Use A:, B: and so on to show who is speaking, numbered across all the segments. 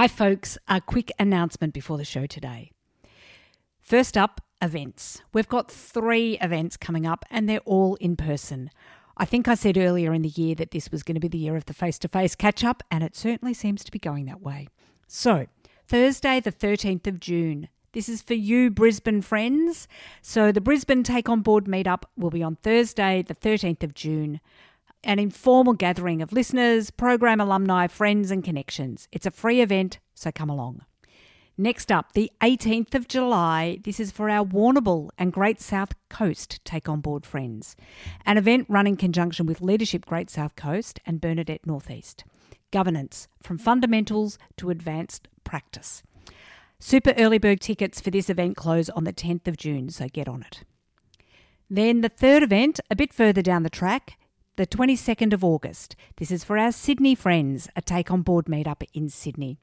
A: Hi, folks. A quick announcement before the show today. First up, events. We've got three events coming up, and they're all in person. I think I said earlier in the year that this was going to be the year of the face to face catch up, and it certainly seems to be going that way. So, Thursday, the 13th of June. This is for you, Brisbane friends. So, the Brisbane Take On Board meetup will be on Thursday, the 13th of June an informal gathering of listeners, program alumni, friends, and connections. It's a free event, so come along. Next up, the 18th of July. This is for our Warrnambool and Great South Coast Take On Board friends. An event run in conjunction with Leadership Great South Coast and Bernadette Northeast. Governance from fundamentals to advanced practice. Super early bird tickets for this event close on the 10th of June, so get on it. Then the third event, a bit further down the track, the 22nd of August. This is for our Sydney friends, a take on board meetup in Sydney.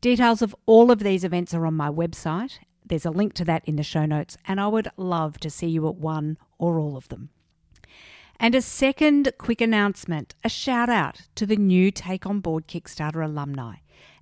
A: Details of all of these events are on my website. There's a link to that in the show notes, and I would love to see you at one or all of them. And a second quick announcement a shout out to the new Take On Board Kickstarter alumni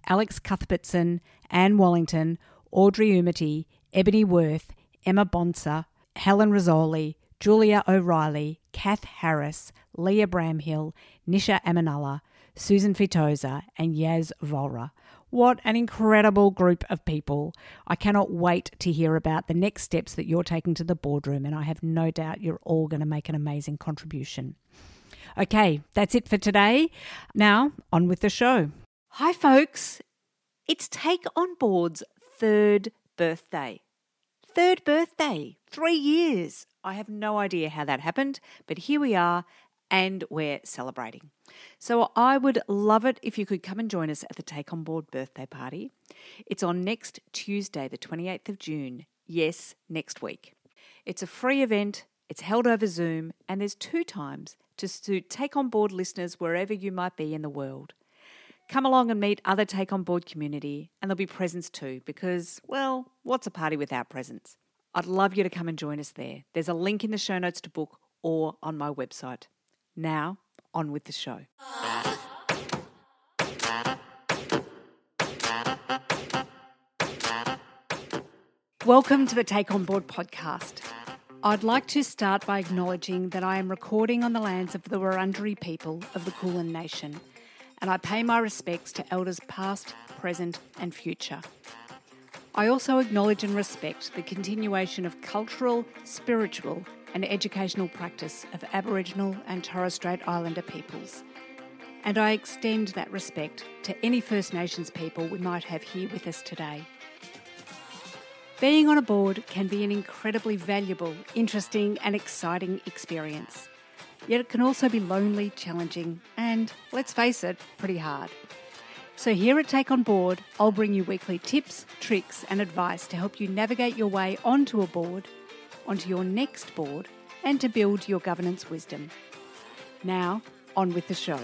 A: Alex Cuthbertson, Anne Wallington, Audrey Umity, Ebony Worth, Emma Bonser, Helen Rizzoli, Julia O'Reilly, Kath Harris, Leah Bramhill, Nisha Amanullah, Susan Fitoza, and Yaz Volra. What an incredible group of people. I cannot wait to hear about the next steps that you're taking to the boardroom, and I have no doubt you're all going to make an amazing contribution. Okay, that's it for today. Now, on with the show. Hi, folks. It's Take On Board's third birthday. Third birthday, three years. I have no idea how that happened, but here we are and we're celebrating. So I would love it if you could come and join us at the Take On Board birthday party. It's on next Tuesday, the 28th of June. Yes, next week. It's a free event, it's held over Zoom, and there's two times to suit Take On Board listeners wherever you might be in the world. Come along and meet other Take On Board community, and there'll be presents too, because, well, what's a party without presents? I'd love you to come and join us there. There's a link in the show notes to book or on my website. Now, on with the show. Welcome to the Take On Board podcast. I'd like to start by acknowledging that I am recording on the lands of the Wurundjeri people of the Kulin Nation, and I pay my respects to elders past, present, and future. I also acknowledge and respect the continuation of cultural, spiritual, and educational practice of Aboriginal and Torres Strait Islander peoples. And I extend that respect to any First Nations people we might have here with us today. Being on a board can be an incredibly valuable, interesting, and exciting experience. Yet it can also be lonely, challenging, and, let's face it, pretty hard. So, here at Take On Board, I'll bring you weekly tips, tricks, and advice to help you navigate your way onto a board onto your next board and to build your governance wisdom. Now, on with the show.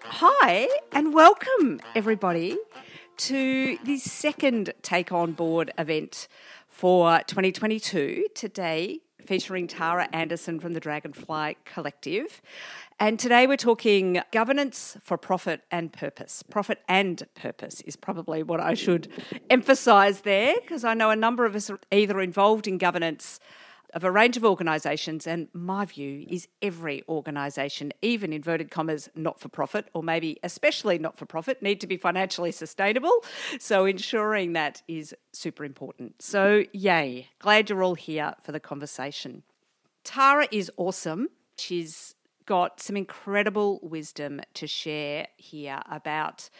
A: Hi, and welcome everybody to the second Take On Board event for 2022. Today, featuring Tara Anderson from the Dragonfly Collective. And today we're talking governance for profit and purpose. Profit and purpose is probably what I should emphasise there, because I know a number of us are either involved in governance of a range of organisations, and my view is every organisation, even inverted commas, not for profit, or maybe especially not for profit, need to be financially sustainable. So ensuring that is super important. So, yay, glad you're all here for the conversation. Tara is awesome. She's got some incredible wisdom to share here about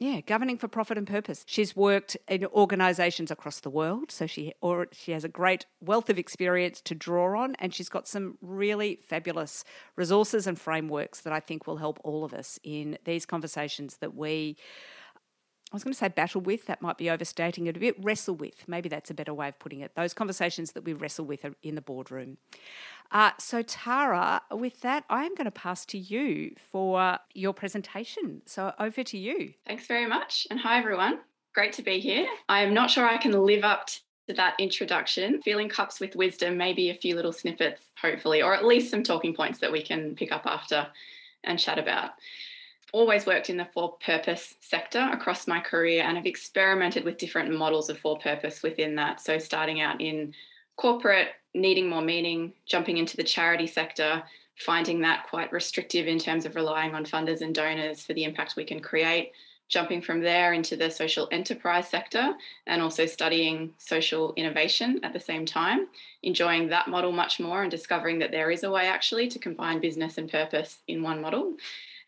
A: yeah, governing for profit and purpose. She's worked in organisations across the world, so she or she has a great wealth of experience to draw on, and she's got some really fabulous resources and frameworks that I think will help all of us in these conversations that we I was going to say battle with, that might be overstating it a bit, wrestle with. Maybe that's a better way of putting it. Those conversations that we wrestle with in the boardroom. Uh, so, Tara, with that, I am going to pass to you for your presentation. So, over to you.
B: Thanks very much. And hi, everyone. Great to be here. I am not sure I can live up to that introduction, filling cups with wisdom, maybe a few little snippets, hopefully, or at least some talking points that we can pick up after and chat about. Always worked in the for purpose sector across my career and have experimented with different models of for purpose within that. So, starting out in corporate, needing more meaning, jumping into the charity sector, finding that quite restrictive in terms of relying on funders and donors for the impact we can create, jumping from there into the social enterprise sector and also studying social innovation at the same time, enjoying that model much more and discovering that there is a way actually to combine business and purpose in one model.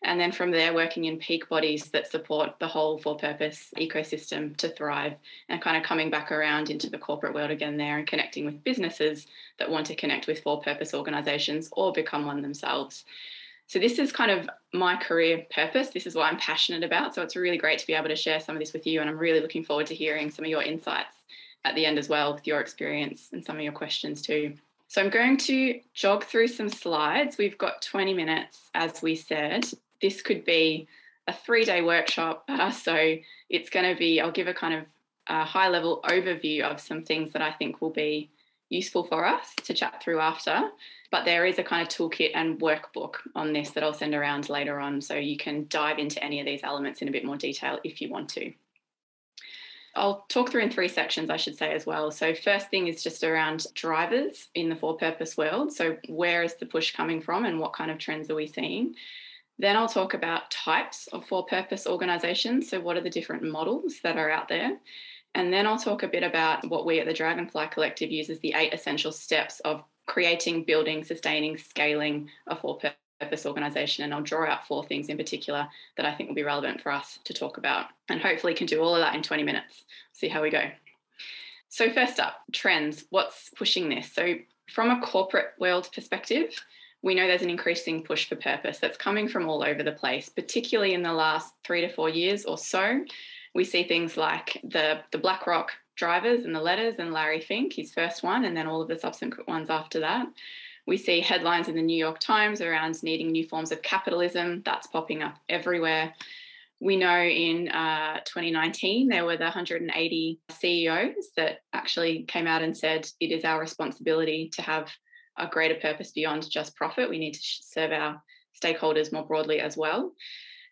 B: And then from there, working in peak bodies that support the whole for purpose ecosystem to thrive and kind of coming back around into the corporate world again there and connecting with businesses that want to connect with for purpose organizations or become one themselves. So, this is kind of my career purpose. This is what I'm passionate about. So, it's really great to be able to share some of this with you. And I'm really looking forward to hearing some of your insights at the end as well with your experience and some of your questions too. So, I'm going to jog through some slides. We've got 20 minutes, as we said. This could be a three day workshop. Uh, so, it's going to be, I'll give a kind of a high level overview of some things that I think will be useful for us to chat through after. But there is a kind of toolkit and workbook on this that I'll send around later on. So you can dive into any of these elements in a bit more detail if you want to. I'll talk through in three sections, I should say, as well. So, first thing is just around drivers in the for purpose world. So, where is the push coming from and what kind of trends are we seeing? Then I'll talk about types of for purpose organizations. So, what are the different models that are out there? And then I'll talk a bit about what we at the Dragonfly Collective use as the eight essential steps of creating, building, sustaining, scaling a for purpose organisation. And I'll draw out four things in particular that I think will be relevant for us to talk about. And hopefully, can do all of that in 20 minutes. See how we go. So, first up, trends. What's pushing this? So, from a corporate world perspective, we know there's an increasing push for purpose that's coming from all over the place, particularly in the last three to four years or so we see things like the, the BlackRock drivers and the letters and Larry Fink, his first one, and then all of the subsequent ones after that. We see headlines in the New York Times around needing new forms of capitalism. That's popping up everywhere. We know in uh, 2019 there were the 180 CEOs that actually came out and said it is our responsibility to have a greater purpose beyond just profit. We need to serve our stakeholders more broadly as well.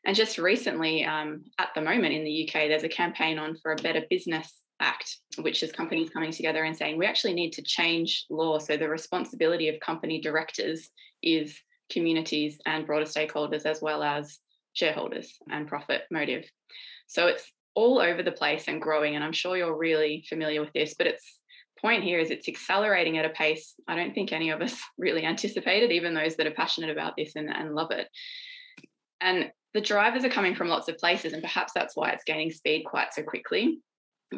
B: And just recently, um, at the moment in the UK, there's a campaign on for a Better Business Act, which is companies coming together and saying we actually need to change law. So the responsibility of company directors is communities and broader stakeholders, as well as shareholders and profit motive. So it's all over the place and growing. And I'm sure you're really familiar with this, but its point here is it's accelerating at a pace I don't think any of us really anticipated, even those that are passionate about this and, and love it. And the drivers are coming from lots of places, and perhaps that's why it's gaining speed quite so quickly.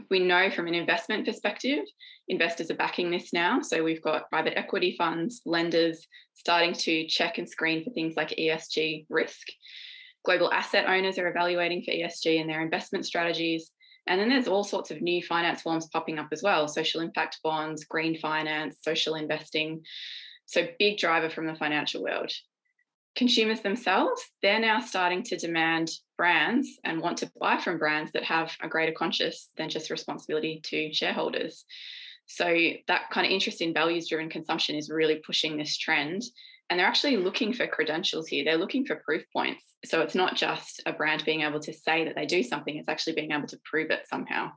B: We know from an investment perspective, investors are backing this now. So we've got private equity funds, lenders starting to check and screen for things like ESG risk. Global asset owners are evaluating for ESG in their investment strategies. And then there's all sorts of new finance forms popping up as well social impact bonds, green finance, social investing. So, big driver from the financial world consumers themselves, they're now starting to demand brands and want to buy from brands that have a greater conscience than just responsibility to shareholders. So that kind of interest in values driven consumption is really pushing this trend. And they're actually looking for credentials here. They're looking for proof points. So it's not just a brand being able to say that they do something, it's actually being able to prove it somehow.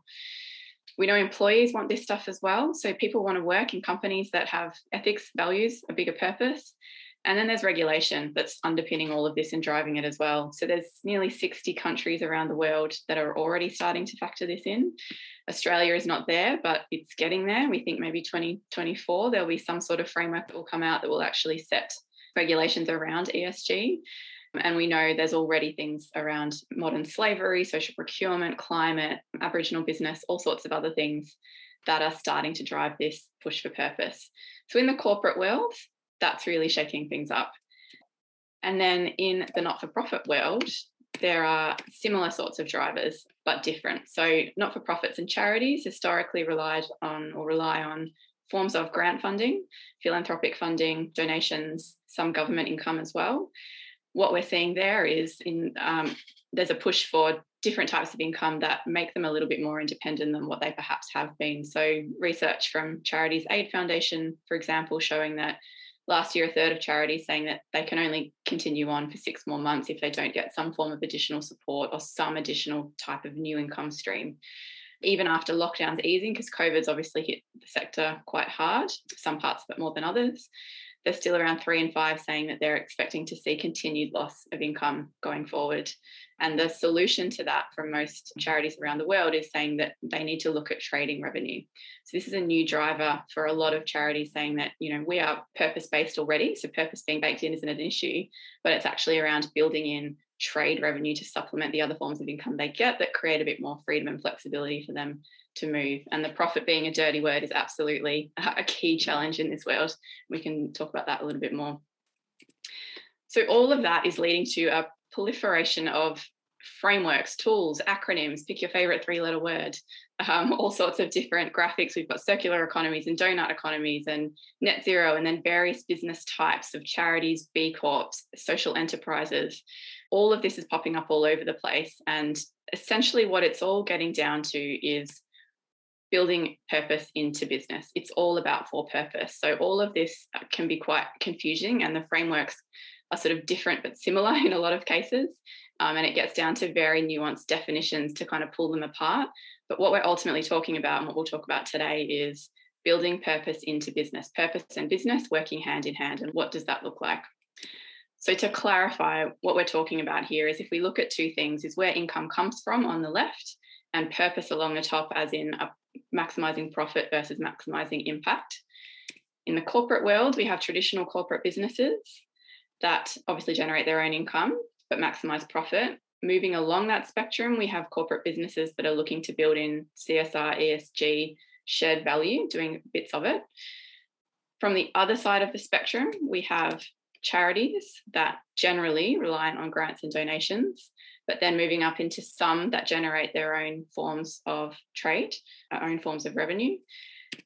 B: We know employees want this stuff as well. So people want to work in companies that have ethics, values, a bigger purpose. And then there's regulation that's underpinning all of this and driving it as well. So there's nearly 60 countries around the world that are already starting to factor this in. Australia is not there, but it's getting there. We think maybe 2024 there'll be some sort of framework that will come out that will actually set regulations around ESG. And we know there's already things around modern slavery, social procurement, climate, Aboriginal business, all sorts of other things that are starting to drive this push for purpose. So, in the corporate world, that's really shaking things up. And then in the not for profit world, there are similar sorts of drivers, but different. So, not for profits and charities historically relied on or rely on forms of grant funding, philanthropic funding, donations, some government income as well. what we're seeing there is in um, there's a push for different types of income that make them a little bit more independent than what they perhaps have been. So research from Charities Aid Foundation, for example, showing that last year a third of charities saying that they can only continue on for six more months if they don't get some form of additional support or some additional type of new income stream. Even after lockdowns easing because covid's obviously hit the sector quite hard some parts of it more than others there's still around three and five saying that they're expecting to see continued loss of income going forward. And the solution to that from most charities around the world is saying that they need to look at trading revenue. So this is a new driver for a lot of charities saying that, you know, we are purpose based already. So purpose being baked in isn't an issue, but it's actually around building in trade revenue to supplement the other forms of income they get that create a bit more freedom and flexibility for them to move. And the profit being a dirty word is absolutely a key challenge in this world. We can talk about that a little bit more. So, all of that is leading to a proliferation of frameworks, tools, acronyms, pick your favorite three letter word, um, all sorts of different graphics. We've got circular economies and donut economies and net zero, and then various business types of charities, B Corps, social enterprises. All of this is popping up all over the place. And essentially, what it's all getting down to is building purpose into business. It's all about for purpose. So all of this uh, can be quite confusing, and the frameworks are sort of different but similar in a lot of cases. Um, and it gets down to very nuanced definitions to kind of pull them apart. But what we're ultimately talking about, and what we'll talk about today, is building purpose into business, purpose and business working hand in hand. And what does that look like? So to clarify, what we're talking about here is if we look at two things, is where income comes from on the left and purpose along the top, as in a maximizing profit versus maximizing impact. In the corporate world, we have traditional corporate businesses that obviously generate their own income but maximize profit. Moving along that spectrum, we have corporate businesses that are looking to build in CSR, ESG, shared value, doing bits of it. From the other side of the spectrum, we have charities that generally rely on grants and donations but then moving up into some that generate their own forms of trade, uh, own forms of revenue.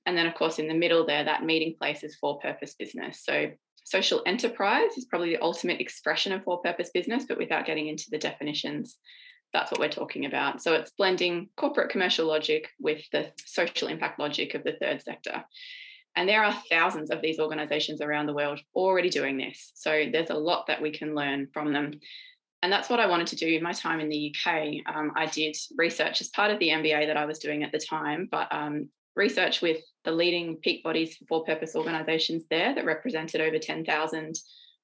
B: And then, of course, in the middle there, that meeting place is for purpose business. So, social enterprise is probably the ultimate expression of for purpose business, but without getting into the definitions, that's what we're talking about. So, it's blending corporate commercial logic with the social impact logic of the third sector. And there are thousands of these organizations around the world already doing this. So there's a lot that we can learn from them and that's what I wanted to do in my time in the UK. Um, I did research as part of the MBA that I was doing at the time, but um, research with the leading peak bodies for purpose organizations there that represented over 10,000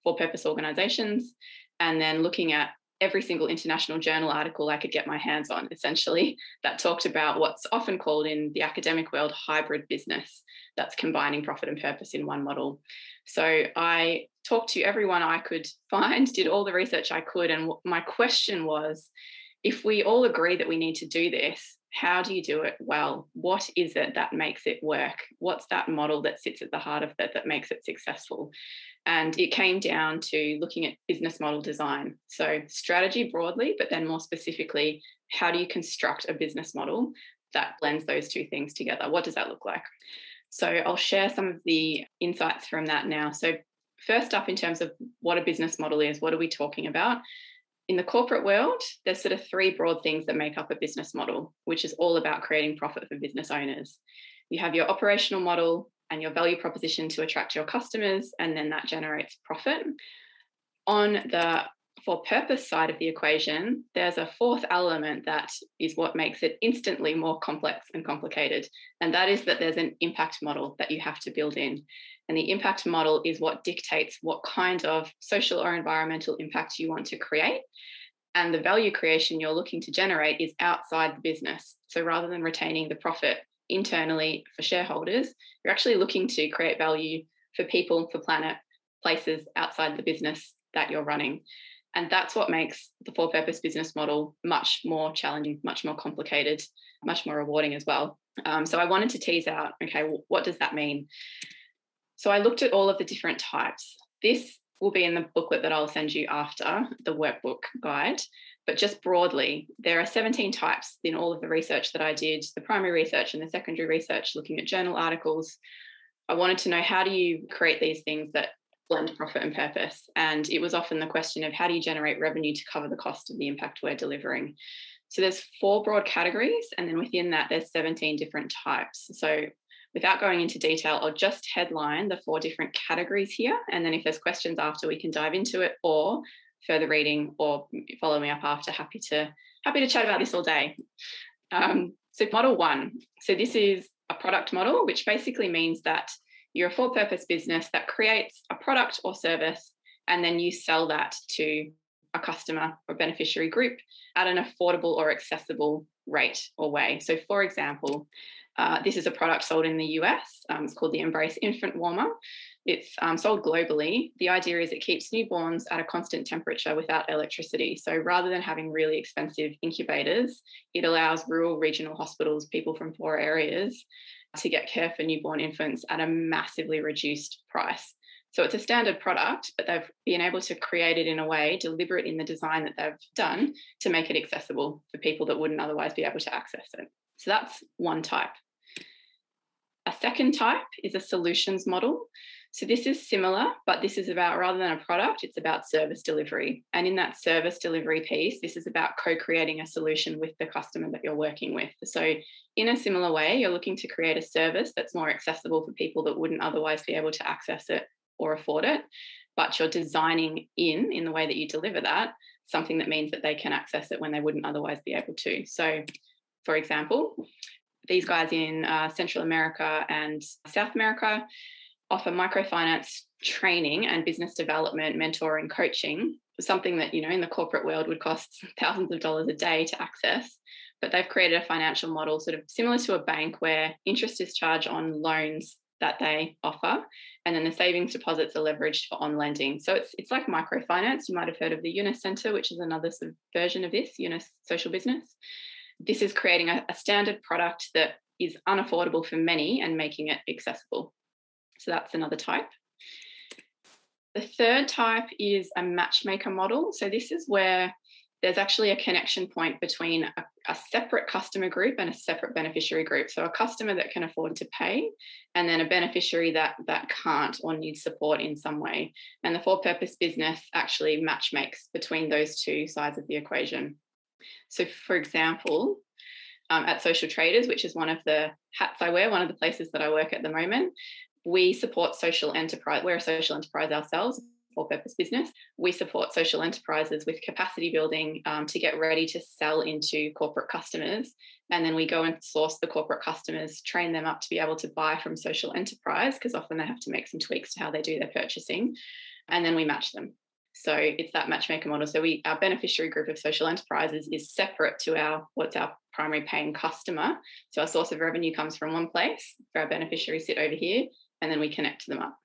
B: for purpose organizations, and then looking at every single international journal article I could get my hands on, essentially, that talked about what's often called in the academic world hybrid business that's combining profit and purpose in one model. So I talked to everyone I could find, did all the research I could. And my question was if we all agree that we need to do this, how do you do it well? What is it that makes it work? What's that model that sits at the heart of it that makes it successful? And it came down to looking at business model design. So, strategy broadly, but then more specifically, how do you construct a business model that blends those two things together? What does that look like? So, I'll share some of the insights from that now. So, first up, in terms of what a business model is, what are we talking about? In the corporate world, there's sort of three broad things that make up a business model, which is all about creating profit for business owners. You have your operational model, and your value proposition to attract your customers, and then that generates profit. On the for purpose side of the equation, there's a fourth element that is what makes it instantly more complex and complicated. And that is that there's an impact model that you have to build in. And the impact model is what dictates what kind of social or environmental impact you want to create. And the value creation you're looking to generate is outside the business. So rather than retaining the profit internally for shareholders, you're actually looking to create value for people, for planet, places outside the business that you're running. And that's what makes the for purpose business model much more challenging, much more complicated, much more rewarding as well. Um, so I wanted to tease out okay, well, what does that mean? So I looked at all of the different types. This will be in the booklet that I'll send you after the workbook guide. But just broadly, there are 17 types in all of the research that I did the primary research and the secondary research, looking at journal articles. I wanted to know how do you create these things that blend profit and purpose. And it was often the question of how do you generate revenue to cover the cost of the impact we're delivering? So there's four broad categories, and then within that, there's 17 different types. So without going into detail, I'll just headline the four different categories here. And then if there's questions after, we can dive into it or further reading or follow me up after. Happy to happy to chat about this all day. Um, so model one. So this is a product model, which basically means that you're a for-purpose business that creates a product or service, and then you sell that to a customer or beneficiary group at an affordable or accessible rate or way. So, for example, uh, this is a product sold in the US. Um, it's called the Embrace Infant Warmer. It's um, sold globally. The idea is it keeps newborns at a constant temperature without electricity. So rather than having really expensive incubators, it allows rural regional hospitals, people from poor areas, to get care for newborn infants at a massively reduced price. So it's a standard product, but they've been able to create it in a way, deliberate in the design that they've done to make it accessible for people that wouldn't otherwise be able to access it. So that's one type. A second type is a solutions model. So this is similar, but this is about rather than a product, it's about service delivery. And in that service delivery piece, this is about co creating a solution with the customer that you're working with. So, in a similar way, you're looking to create a service that's more accessible for people that wouldn't otherwise be able to access it or afford it, but you're designing in, in the way that you deliver that, something that means that they can access it when they wouldn't otherwise be able to. So, for example, these guys in uh, Central America and South America offer microfinance training and business development, mentoring, coaching, something that, you know, in the corporate world would cost thousands of dollars a day to access. But they've created a financial model sort of similar to a bank where interest is charged on loans that they offer. And then the savings deposits are leveraged for on lending. So it's it's like microfinance. You might have heard of the Yunus Centre, which is another sort of version of this, Yunus Social Business. This is creating a, a standard product that is unaffordable for many and making it accessible. So that's another type. The third type is a matchmaker model. So this is where there's actually a connection point between a, a, separate customer group and a separate beneficiary group. So a customer that can afford to pay, and then a beneficiary that that can't or needs support in some way. And the for-purpose business actually matchmakes between those two sides of the equation. So, for example, um, at Social Traders, which is one of the hats I wear, one of the places that I work at the moment, we support social enterprise. We're a social enterprise ourselves, for purpose business. We support social enterprises with capacity building um, to get ready to sell into corporate customers. And then we go and source the corporate customers, train them up to be able to buy from social enterprise, because often they have to make some tweaks to how they do their purchasing. And then we match them. So it's that matchmaker model. So we our beneficiary group of social enterprises is separate to our what's our primary paying customer. So our source of revenue comes from one place. For our beneficiaries sit over here, and then we connect them up.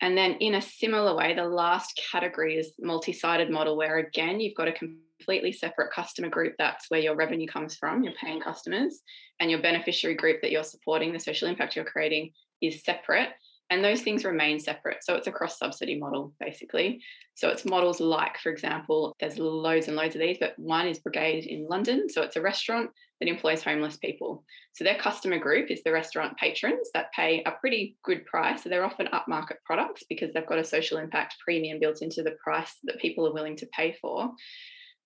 B: And then, in a similar way, the last category is multi sided model, where again, you've got a completely separate customer group. That's where your revenue comes from, your paying customers, and your beneficiary group that you're supporting, the social impact you're creating, is separate. And those things remain separate. So it's a cross subsidy model, basically. So it's models like, for example, there's loads and loads of these, but one is Brigade in London. So it's a restaurant that employs homeless people. So their customer group is the restaurant patrons that pay a pretty good price. So they're often upmarket products because they've got a social impact premium built into the price that people are willing to pay for.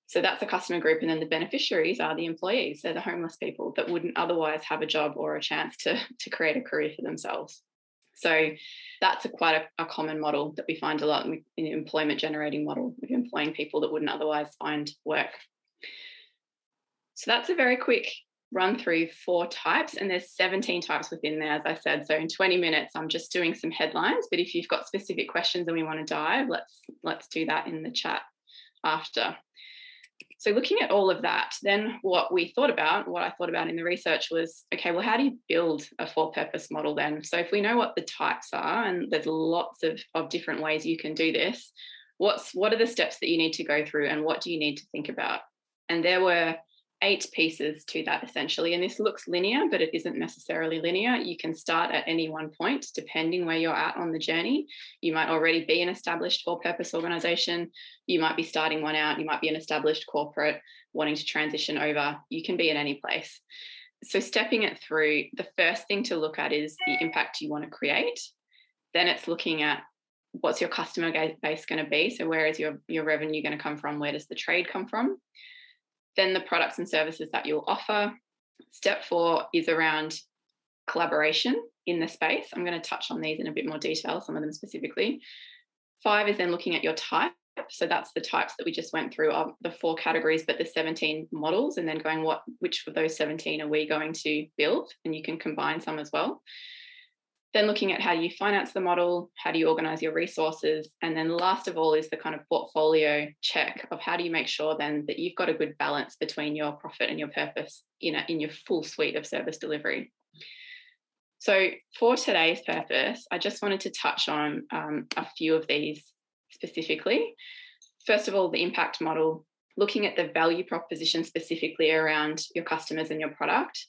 B: So that's the customer group. And then the beneficiaries are the employees. They're the homeless people that wouldn't otherwise have a job or a chance to, to create a career for themselves. So that's a quite a, a, common model that we find a lot in the employment generating model of employing people that wouldn't otherwise find work. So that's a very quick run through four types and there's 17 types within there as i said so in 20 minutes i'm just doing some headlines but if you've got specific questions and we want to dive let's let's do that in the chat after so, looking at all of that, then what we thought about, what I thought about in the research was okay, well, how do you build a for purpose model then? So, if we know what the types are, and there's lots of, of different ways you can do this, what's what are the steps that you need to go through and what do you need to think about? And there were eight pieces to that essentially. And this looks linear, but it isn't necessarily linear. You can start at any one point, depending where you're at on the journey. You might already be an established for purpose organization. You might be starting one out. You might be an established corporate wanting to transition over. You can be in any place. So, stepping it through, the first thing to look at is the impact you want to create. Then it's looking at what's your customer base going to be? So where is your your revenue going to come from? Where does the trade come from? Then the products and services that you'll offer. Step four is around collaboration in the space. I'm going to touch on these in a bit more detail, some of them specifically. Five is then looking at your type. So that's the types that we just went through of the four categories, but the 17 models, and then going what which of those 17 are we going to build? And you can combine some as well. Then looking at how do you finance the model, how do you organize your resources? And then last of all is the kind of portfolio check of how do you make sure then that you've got a good balance between your profit and your purpose in, a, in your full suite of service delivery. So for today's purpose, I just wanted to touch on um, a few of these specifically. First of all, the impact model, looking at the value proposition specifically around your customers and your product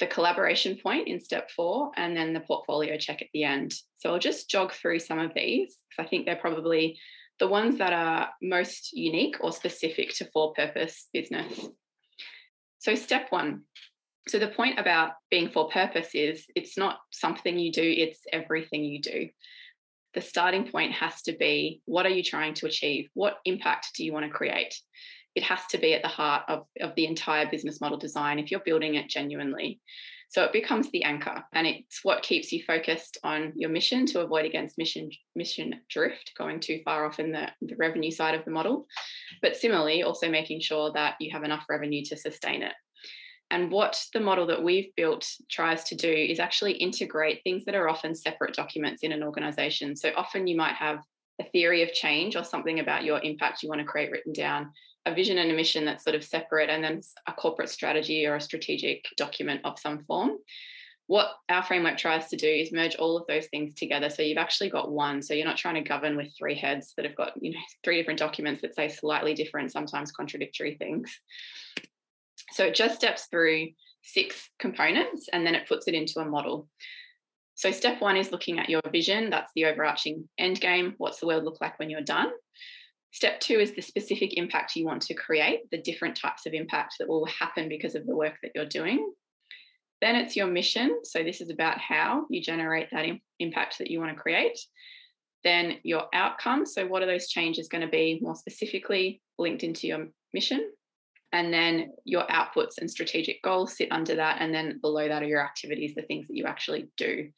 B: the collaboration point in step four, and then the portfolio check at the end. So I'll just jog through some of these because I think they're probably the ones that are most unique or specific to for purpose business. So, step one. So, the point about being for purpose is it's not something you do, it's everything you do. The starting point has to be what are you trying to achieve? What impact do you want to create? It has to be at the heart of, of the entire business model design if you're building it genuinely. So it becomes the anchor and it's what keeps you focused on your mission to avoid against mission mission drift, going too far off in the, the revenue side of the model. But similarly, also making sure that you have enough revenue to sustain it. And what the model that we've built tries to do is actually integrate things that are often separate documents in an organization. So often you might have a theory of change or something about your impact you want to create written down a vision and a mission that's sort of separate and then a corporate strategy or a strategic document of some form. What our framework tries to do is merge all of those things together. So you've actually got one. So you're not trying to govern with three heads that have got, you know, three different documents that say slightly different, sometimes contradictory things. So it just steps through six components and then it puts it into a model. So step one is looking at your vision. That's the overarching end game. What's the world look like when you're done? Step two is the specific impact you want to create, the different types of impact that will happen because of the work that you're doing. Then it's your mission. So, this is about how you generate that impact that you want to create. Then your outcome. So, what are those changes going to be more specifically linked into your mission? And then your outputs and strategic goals sit under that. And then below that are your activities, the things that you actually do.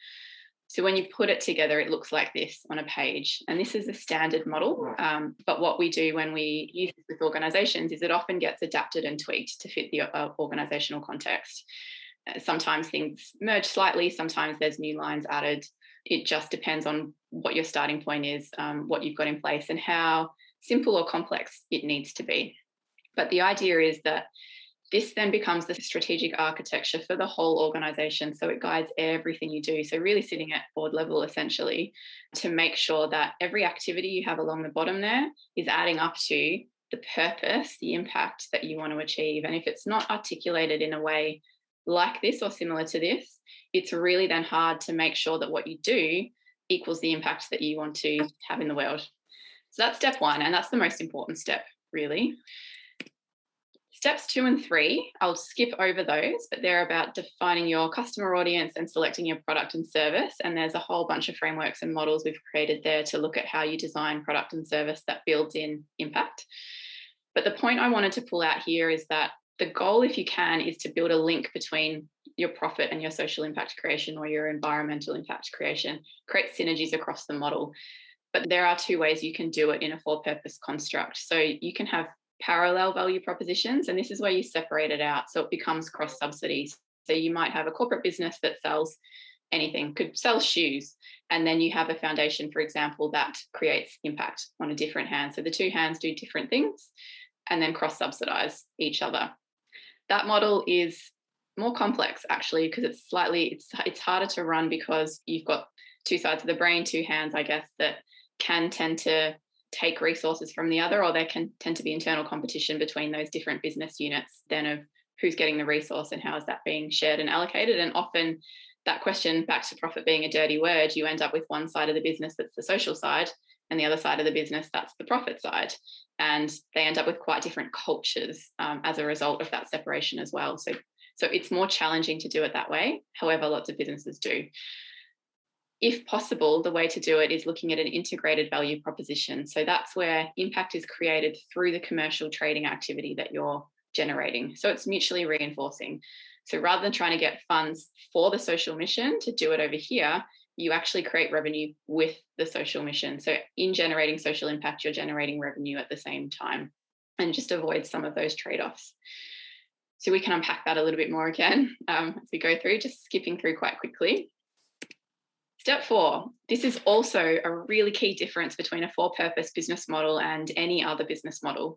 B: So when you put it together, it looks like this on a page. And this is a standard model. Um, but what we do when we use this with organizations is it often gets adapted and tweaked to fit the uh, organizational context. Uh, sometimes things merge slightly, sometimes there's new lines added. It just depends on what your starting point is, um, what you've got in place, and how simple or complex it needs to be. But the idea is that this then becomes the strategic architecture for the whole organization. So it guides everything you do. So, really sitting at board level essentially to make sure that every activity you have along the bottom there is adding up to the purpose, the impact that you want to achieve. And if it's not articulated in a way like this or similar to this, it's really then hard to make sure that what you do equals the impact that you want to have in the world. So that's step one, and that's the most important step, really. Steps two and three, I'll skip over those, but they're about defining your customer audience and selecting your product and service. And there's a whole bunch of frameworks and models we've created there to look at how you design product and service that builds in impact. But the point I wanted to pull out here is that the goal, if you can, is to build a link between your profit and your social impact creation or your environmental impact creation, create synergies across the model. But there are two ways you can do it in a for purpose construct. So you can have parallel value propositions. And this is where you separate it out. So it becomes cross subsidies. So you might have a corporate business that sells anything, could sell shoes. And then you have a foundation, for example, that creates impact on a different hand. So the two hands do different things and then cross subsidize each other. That model is more complex actually because it's slightly it's it's harder to run because you've got two sides of the brain, two hands, I guess, that can tend to take resources from the other, or there can tend to be internal competition between those different business units then of who's getting the resource and how is that being shared and allocated. And often that question back to profit being a dirty word, you end up with one side of the business that's the social side and the other side of the business that's the profit side. And they end up with quite different cultures um, as a result of that separation as well. So, so it's more challenging to do it that way. However, lots of businesses do. If possible, the way to do it is looking at an integrated value proposition. So that's where impact is created through the commercial trading activity that you're generating. So it's mutually reinforcing. So rather than trying to get funds for the social mission to do it over here, you actually create revenue with the social mission. So in generating social impact, you're generating revenue at the same time and just avoid some of those trade offs. So we can unpack that a little bit more again um, as we go through, just skipping through quite quickly. Step four this is also a really key difference between a for purpose business model and any other business model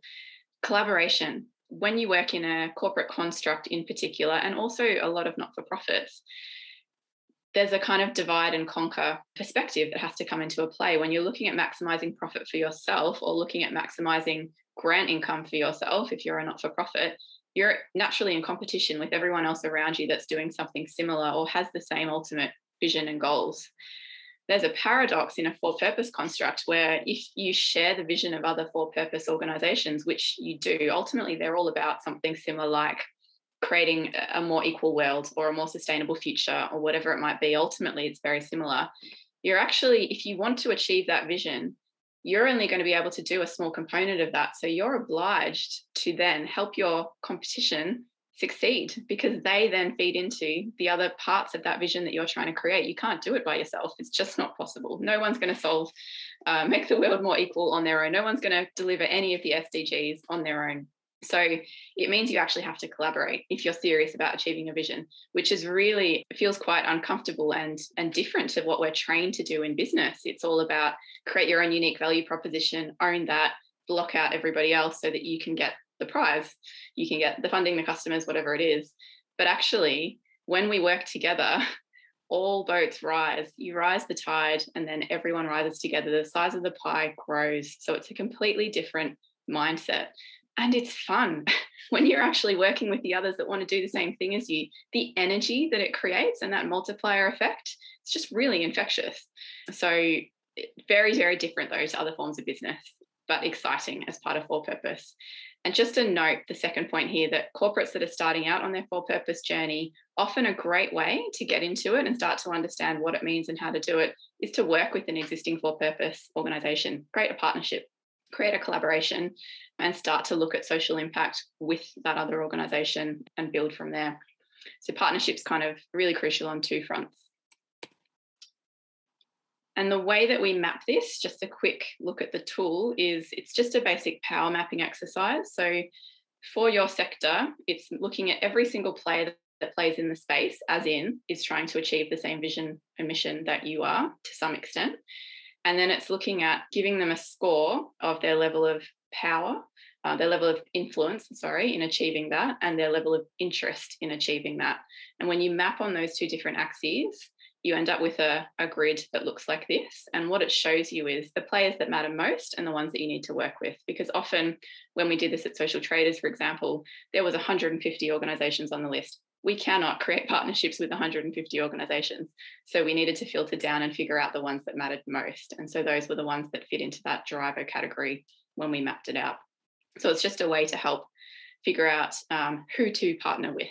B: collaboration. When you work in a corporate construct in particular, and also a lot of not for profits, there's a kind of divide and conquer perspective that has to come into a play when you're looking at maximizing profit for yourself or looking at maximizing grant income for yourself if you're a not for profit you're naturally in competition with everyone else around you that's doing something similar or has the same ultimate vision and goals. There's a paradox in a for purpose construct where if you share the vision of other for purpose organizations, which you do, ultimately they're all about something similar like creating a more equal world or a more sustainable future or whatever it might be. Ultimately, it's very similar. You're actually, if you want to achieve that vision, you're only going to be able to do a small component of that. So you're obliged to then help your competition succeed because they then feed into the other parts of that vision that you're trying to create. You can't do it by yourself. It's just not possible. No one's going to solve, uh, make the world more equal on their own. No one's going to deliver any of the SDGs on their own. So it means you actually have to collaborate if you're serious about achieving a vision, which is really feels quite uncomfortable and and different to what we're trained to do in business. It's all about create your own unique value proposition, own that, block out everybody else so that you can get the prize, you can get the funding, the customers, whatever it is. But actually, when we work together, all boats rise. You rise the tide, and then everyone rises together. The size of the pie grows. So it's a completely different mindset. And it's fun when you're actually working with the others that want to do the same thing as you. The energy that it creates and that multiplier effect, it's just really infectious. So, very, very different, though, to other forms of business, but exciting as part of for purpose. And just a note, the second point here that corporates that are starting out on their for purpose journey, often a great way to get into it and start to understand what it means and how to do it is to work with an existing for purpose organization, create a partnership, create a collaboration, and start to look at social impact with that other organization and build from there. So, partnerships kind of really crucial on two fronts. And the way that we map this, just a quick look at the tool, is it's just a basic power mapping exercise. So for your sector, it's looking at every single player that plays in the space, as in is trying to achieve the same vision and mission that you are to some extent. And then it's looking at giving them a score of their level of power, uh, their level of influence, sorry, in achieving that, and their level of interest in achieving that. And when you map on those two different axes, you end up with a, a grid that looks like this. And what it shows you is the players that matter most and the ones that you need to work with. Because often when we did this at Social Traders, for example, there was 150 organizations on the list. We cannot create partnerships with 150 organizations. So we needed to filter down and figure out the ones that mattered most. And so those were the ones that fit into that driver category when we mapped it out. So it's just a way to help figure out um, who to partner with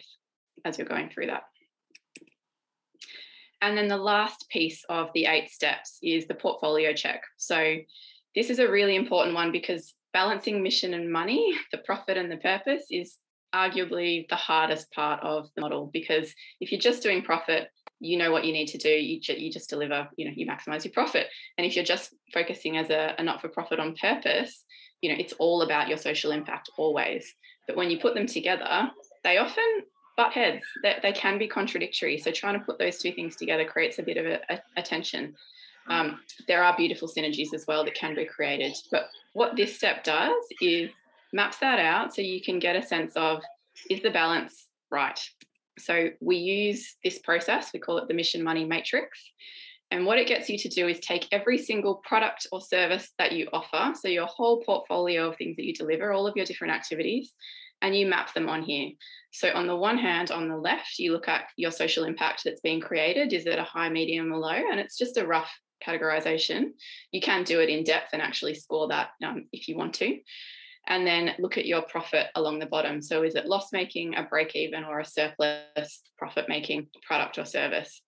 B: as you're going through that. And then the last piece of the eight steps is the portfolio check. So this is a really important one because balancing mission and money, the profit and the purpose, is arguably the hardest part of the model because if you're just doing profit, you know what you need to do. You, you just deliver, you know, you maximize your profit. And if you're just focusing as a, a not for profit on purpose, you know, it's all about your social impact always. But when you put them together, they often butt heads. They, can be contradictory. So trying to put those two things together creates a bit of a, a, a tension. Um, there are beautiful synergies as well that can be created. But what this step does is maps that out so you can get a sense of is the balance right? So we use this process, we call it the mission money matrix. And what it gets you to do is take every single product or service that you offer, so your whole portfolio of things that you deliver, all of your different activities, and you map them on here. So, on the one hand, on the left, you look at your social impact that's being created. Is it a high, medium, or low? And it's just a rough categorization. You can do it in depth and actually score that um, if you want to. And then look at your profit along the bottom. So, is it loss making, a break even, or a surplus profit making product or service?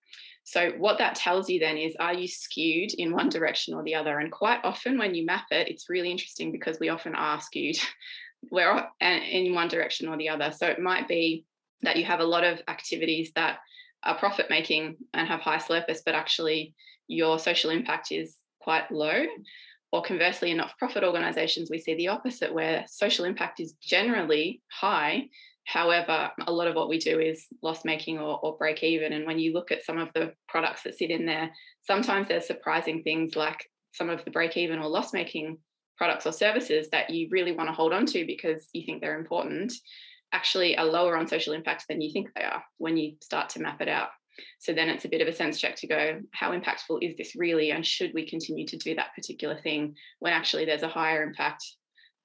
B: So, what that tells you then is are you skewed in one direction or the other? And quite often, when you map it, it's really interesting because we often are skewed we're in one direction or the other. So, it might be that you have a lot of activities that are profit making and have high surplus, but actually your social impact is quite low. Or conversely, in not profit organizations, we see the opposite, where social impact is generally high, However, a lot of what we do is loss making or, or, break even. And when you look at some of the products that sit in there, sometimes there's surprising things like some of the break even or loss making products or services that you really want to hold on to because you think they're important actually are lower on social impact than you think they are when you start to map it out. So then it's a bit of a sense check to go, how impactful is this really? And should we continue to do that particular thing when actually there's a higher impact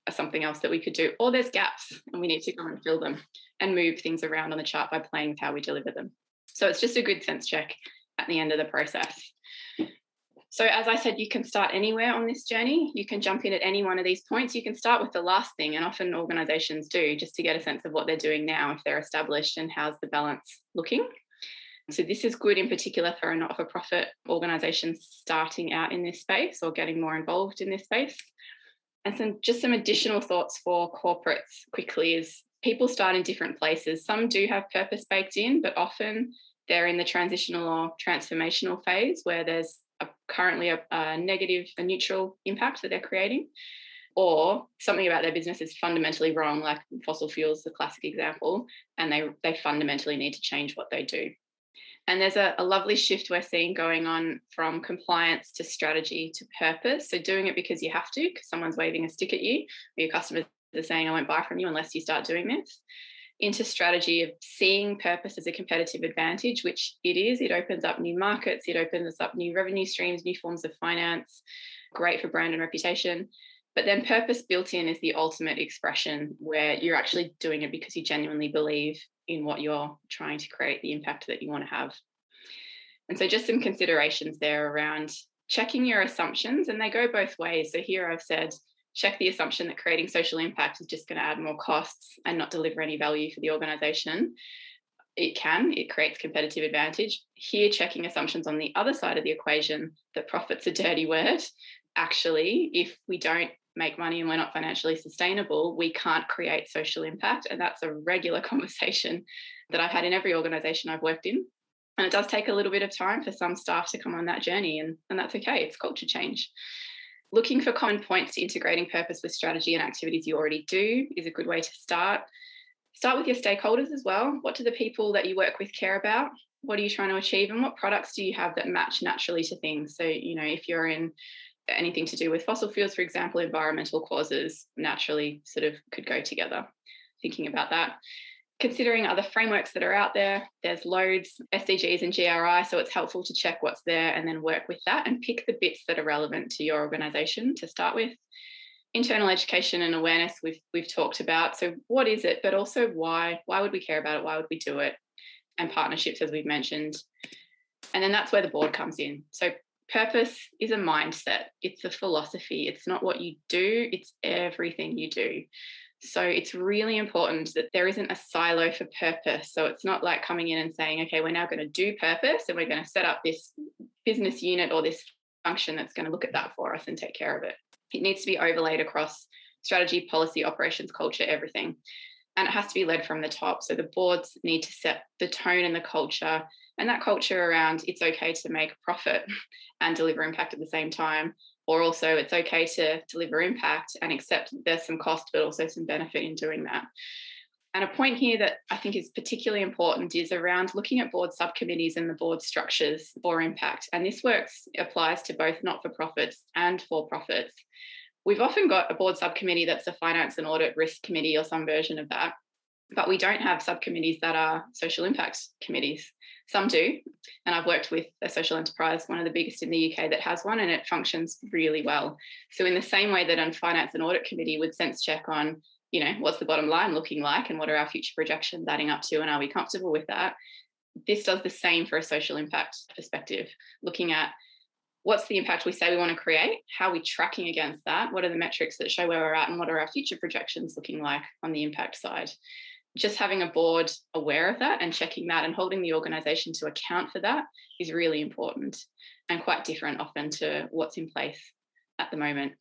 B: or something else that we could do, or there's gaps and we need to go and fill them and move things around on the chart by playing with how we deliver them. So it's just a good sense check at the end of the process. So, as I said, you can start anywhere on this journey. You can jump in at any one of these points. You can start with the last thing, and often organizations do just to get a sense of what they're doing now if they're established and how's the balance looking. So, this is good in particular for a not for profit organization starting out in this space or getting more involved in this space. And some just some additional thoughts for corporates quickly is people start in different places. Some do have purpose baked in, but often they're in the transitional or transformational phase where there's currently a, a negative, a neutral impact that they're creating, or something about their business is fundamentally wrong, like fossil fuels, the classic example, and they they fundamentally need to change what they do. And there's a, a, lovely shift we're seeing going on from compliance to strategy to purpose. So doing it because you have to, because someone's waving a stick at you, or your customers are saying, I won't buy from you unless you start doing this. Into strategy of seeing purpose as a competitive advantage, which it is. It opens up new markets, it opens up new revenue streams, new forms of finance, great for brand and reputation. But then purpose built in is the ultimate expression where you're actually doing it because you genuinely believe in what you're trying to create, the impact that you want to have. And so, just some considerations there around checking your assumptions, and they go both ways. So, here I've said, check the assumption that creating social impact is just going to add more costs and not deliver any value for the organization. It can, it creates competitive advantage. Here, checking assumptions on the other side of the equation that profit's a dirty word. Actually, if we don't make money and we're not financially sustainable, we can't create social impact. And that's a regular conversation that I've had in every organization I've worked in. And it does take a little bit of time for some staff to come on that journey, and, and that's okay. It's culture change. Looking for common points to integrating purpose with strategy and activities you already do is a good way to start. Start with your stakeholders as well. What do the people that you work with care about? What are you trying to achieve? And what products do you have that match naturally to things? So, you know, if you're in anything to do with fossil fuels, for example, environmental causes naturally sort of could go together. Thinking about that. Considering other frameworks that are out there, there's loads, SDGs and GRI, so it's helpful to check what's there and then work with that and pick the bits that are relevant to your organisation to start with. Internal education and awareness we've we've talked about. So what is it, but also why? Why would we care about it? Why would we do it? And partnerships, as we've mentioned. And then that's where the board comes in. So purpose is a mindset, it's a philosophy. It's not what you do, it's everything you do. So it's really important that there isn't a silo for purpose. So it's not like coming in and saying, okay, we're now going to do purpose and we're going to set up this business unit or this function that's going to look at that for us and take care of it. It needs to be overlaid across strategy, policy, operations, culture, everything. And it has to be led from the top. So the boards need to set the tone and the culture and that culture around it's okay to make profit and deliver impact at the same time or also it's okay to deliver impact and accept there's some cost but also some benefit in doing that and a point here that I think is particularly important is around looking at board subcommittees and the board structures for impact. And this works applies to both not for profits and for profits. We've often got a board subcommittee that's a finance and audit risk committee or some version of that, but we don't have subcommittees that are social impact committees. Some do. And I've worked with a social enterprise, one of the biggest in the UK that has one, and it functions really well. So, in the same way that a finance and audit committee would sense check on, you know, what's the bottom line looking like and what are our future projections adding up to, and are we comfortable with that? This does the same for a social impact perspective, looking at what's the impact we say we want to create how are we tracking against that what are the metrics that show where we're at and what are our future projections looking like on the impact side just having a board aware of that and checking that and holding the organisation to account for that is really important and quite different often to what's in place at the moment.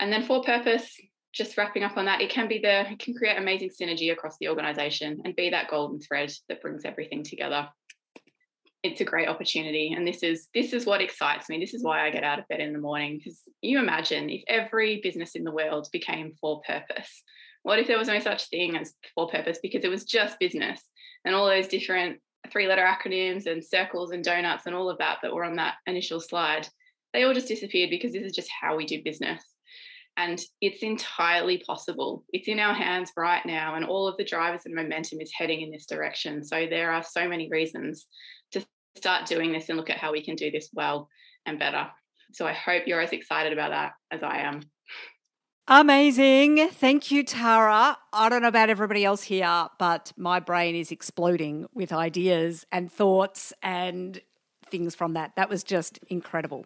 B: And then for purpose, just wrapping up on that, it can be the it can create amazing synergy across the organization and be that golden thread that brings everything together. It's a great opportunity. And this is this is what excites me. This is why I get out of bed in the morning. Because you imagine if every business in the world became for purpose. What if there was no such thing as for purpose because it was just business and all those different three letter acronyms and circles and donuts and all of that that were on that initial slide, they all just disappeared because this is just how we do business. And it's entirely possible. It's in our hands right now, and all of the drivers and momentum is heading in this direction. So there are so many reasons to start doing this and look at how we can do this well and better. So I hope you're as excited about that as I am.
A: Amazing. Thank you, Tara. I don't know about everybody else here, but my brain is exploding with ideas and thoughts and things from that. That was just incredible.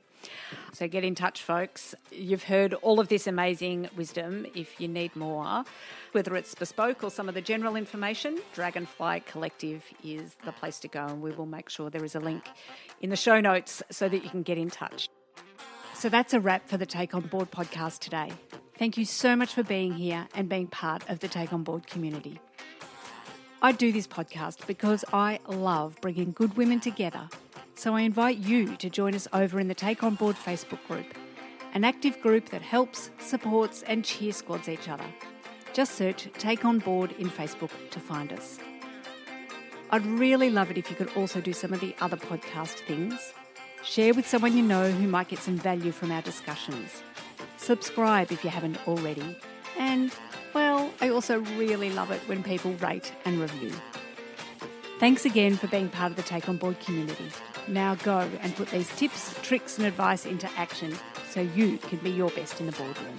A: So get in touch, folks. You've heard all of this amazing wisdom. If you need more, whether it's bespoke or some of the general information, Dragonfly Collective is the place to go, and we will make sure there is a link in the show notes so that you can get in touch. So that's a wrap for the Take On Board podcast today. Thank you so much for being here and being part of the Take On Board community. I do this podcast because I love bringing good women together so I invite you to join us over in the Take On Board Facebook group, an active group that helps, supports, and cheer squads each other. Just search Take On Board in Facebook to find us. I'd really love it if you could also do some of the other podcast things. Share with someone you know who might get some value from our discussions. Subscribe if you haven't already. And, well, I also really love it when people rate and review. Thanks again for being part of the Take On Board community. Now go and put these tips, tricks, and advice into action so you can be your best in the boardroom.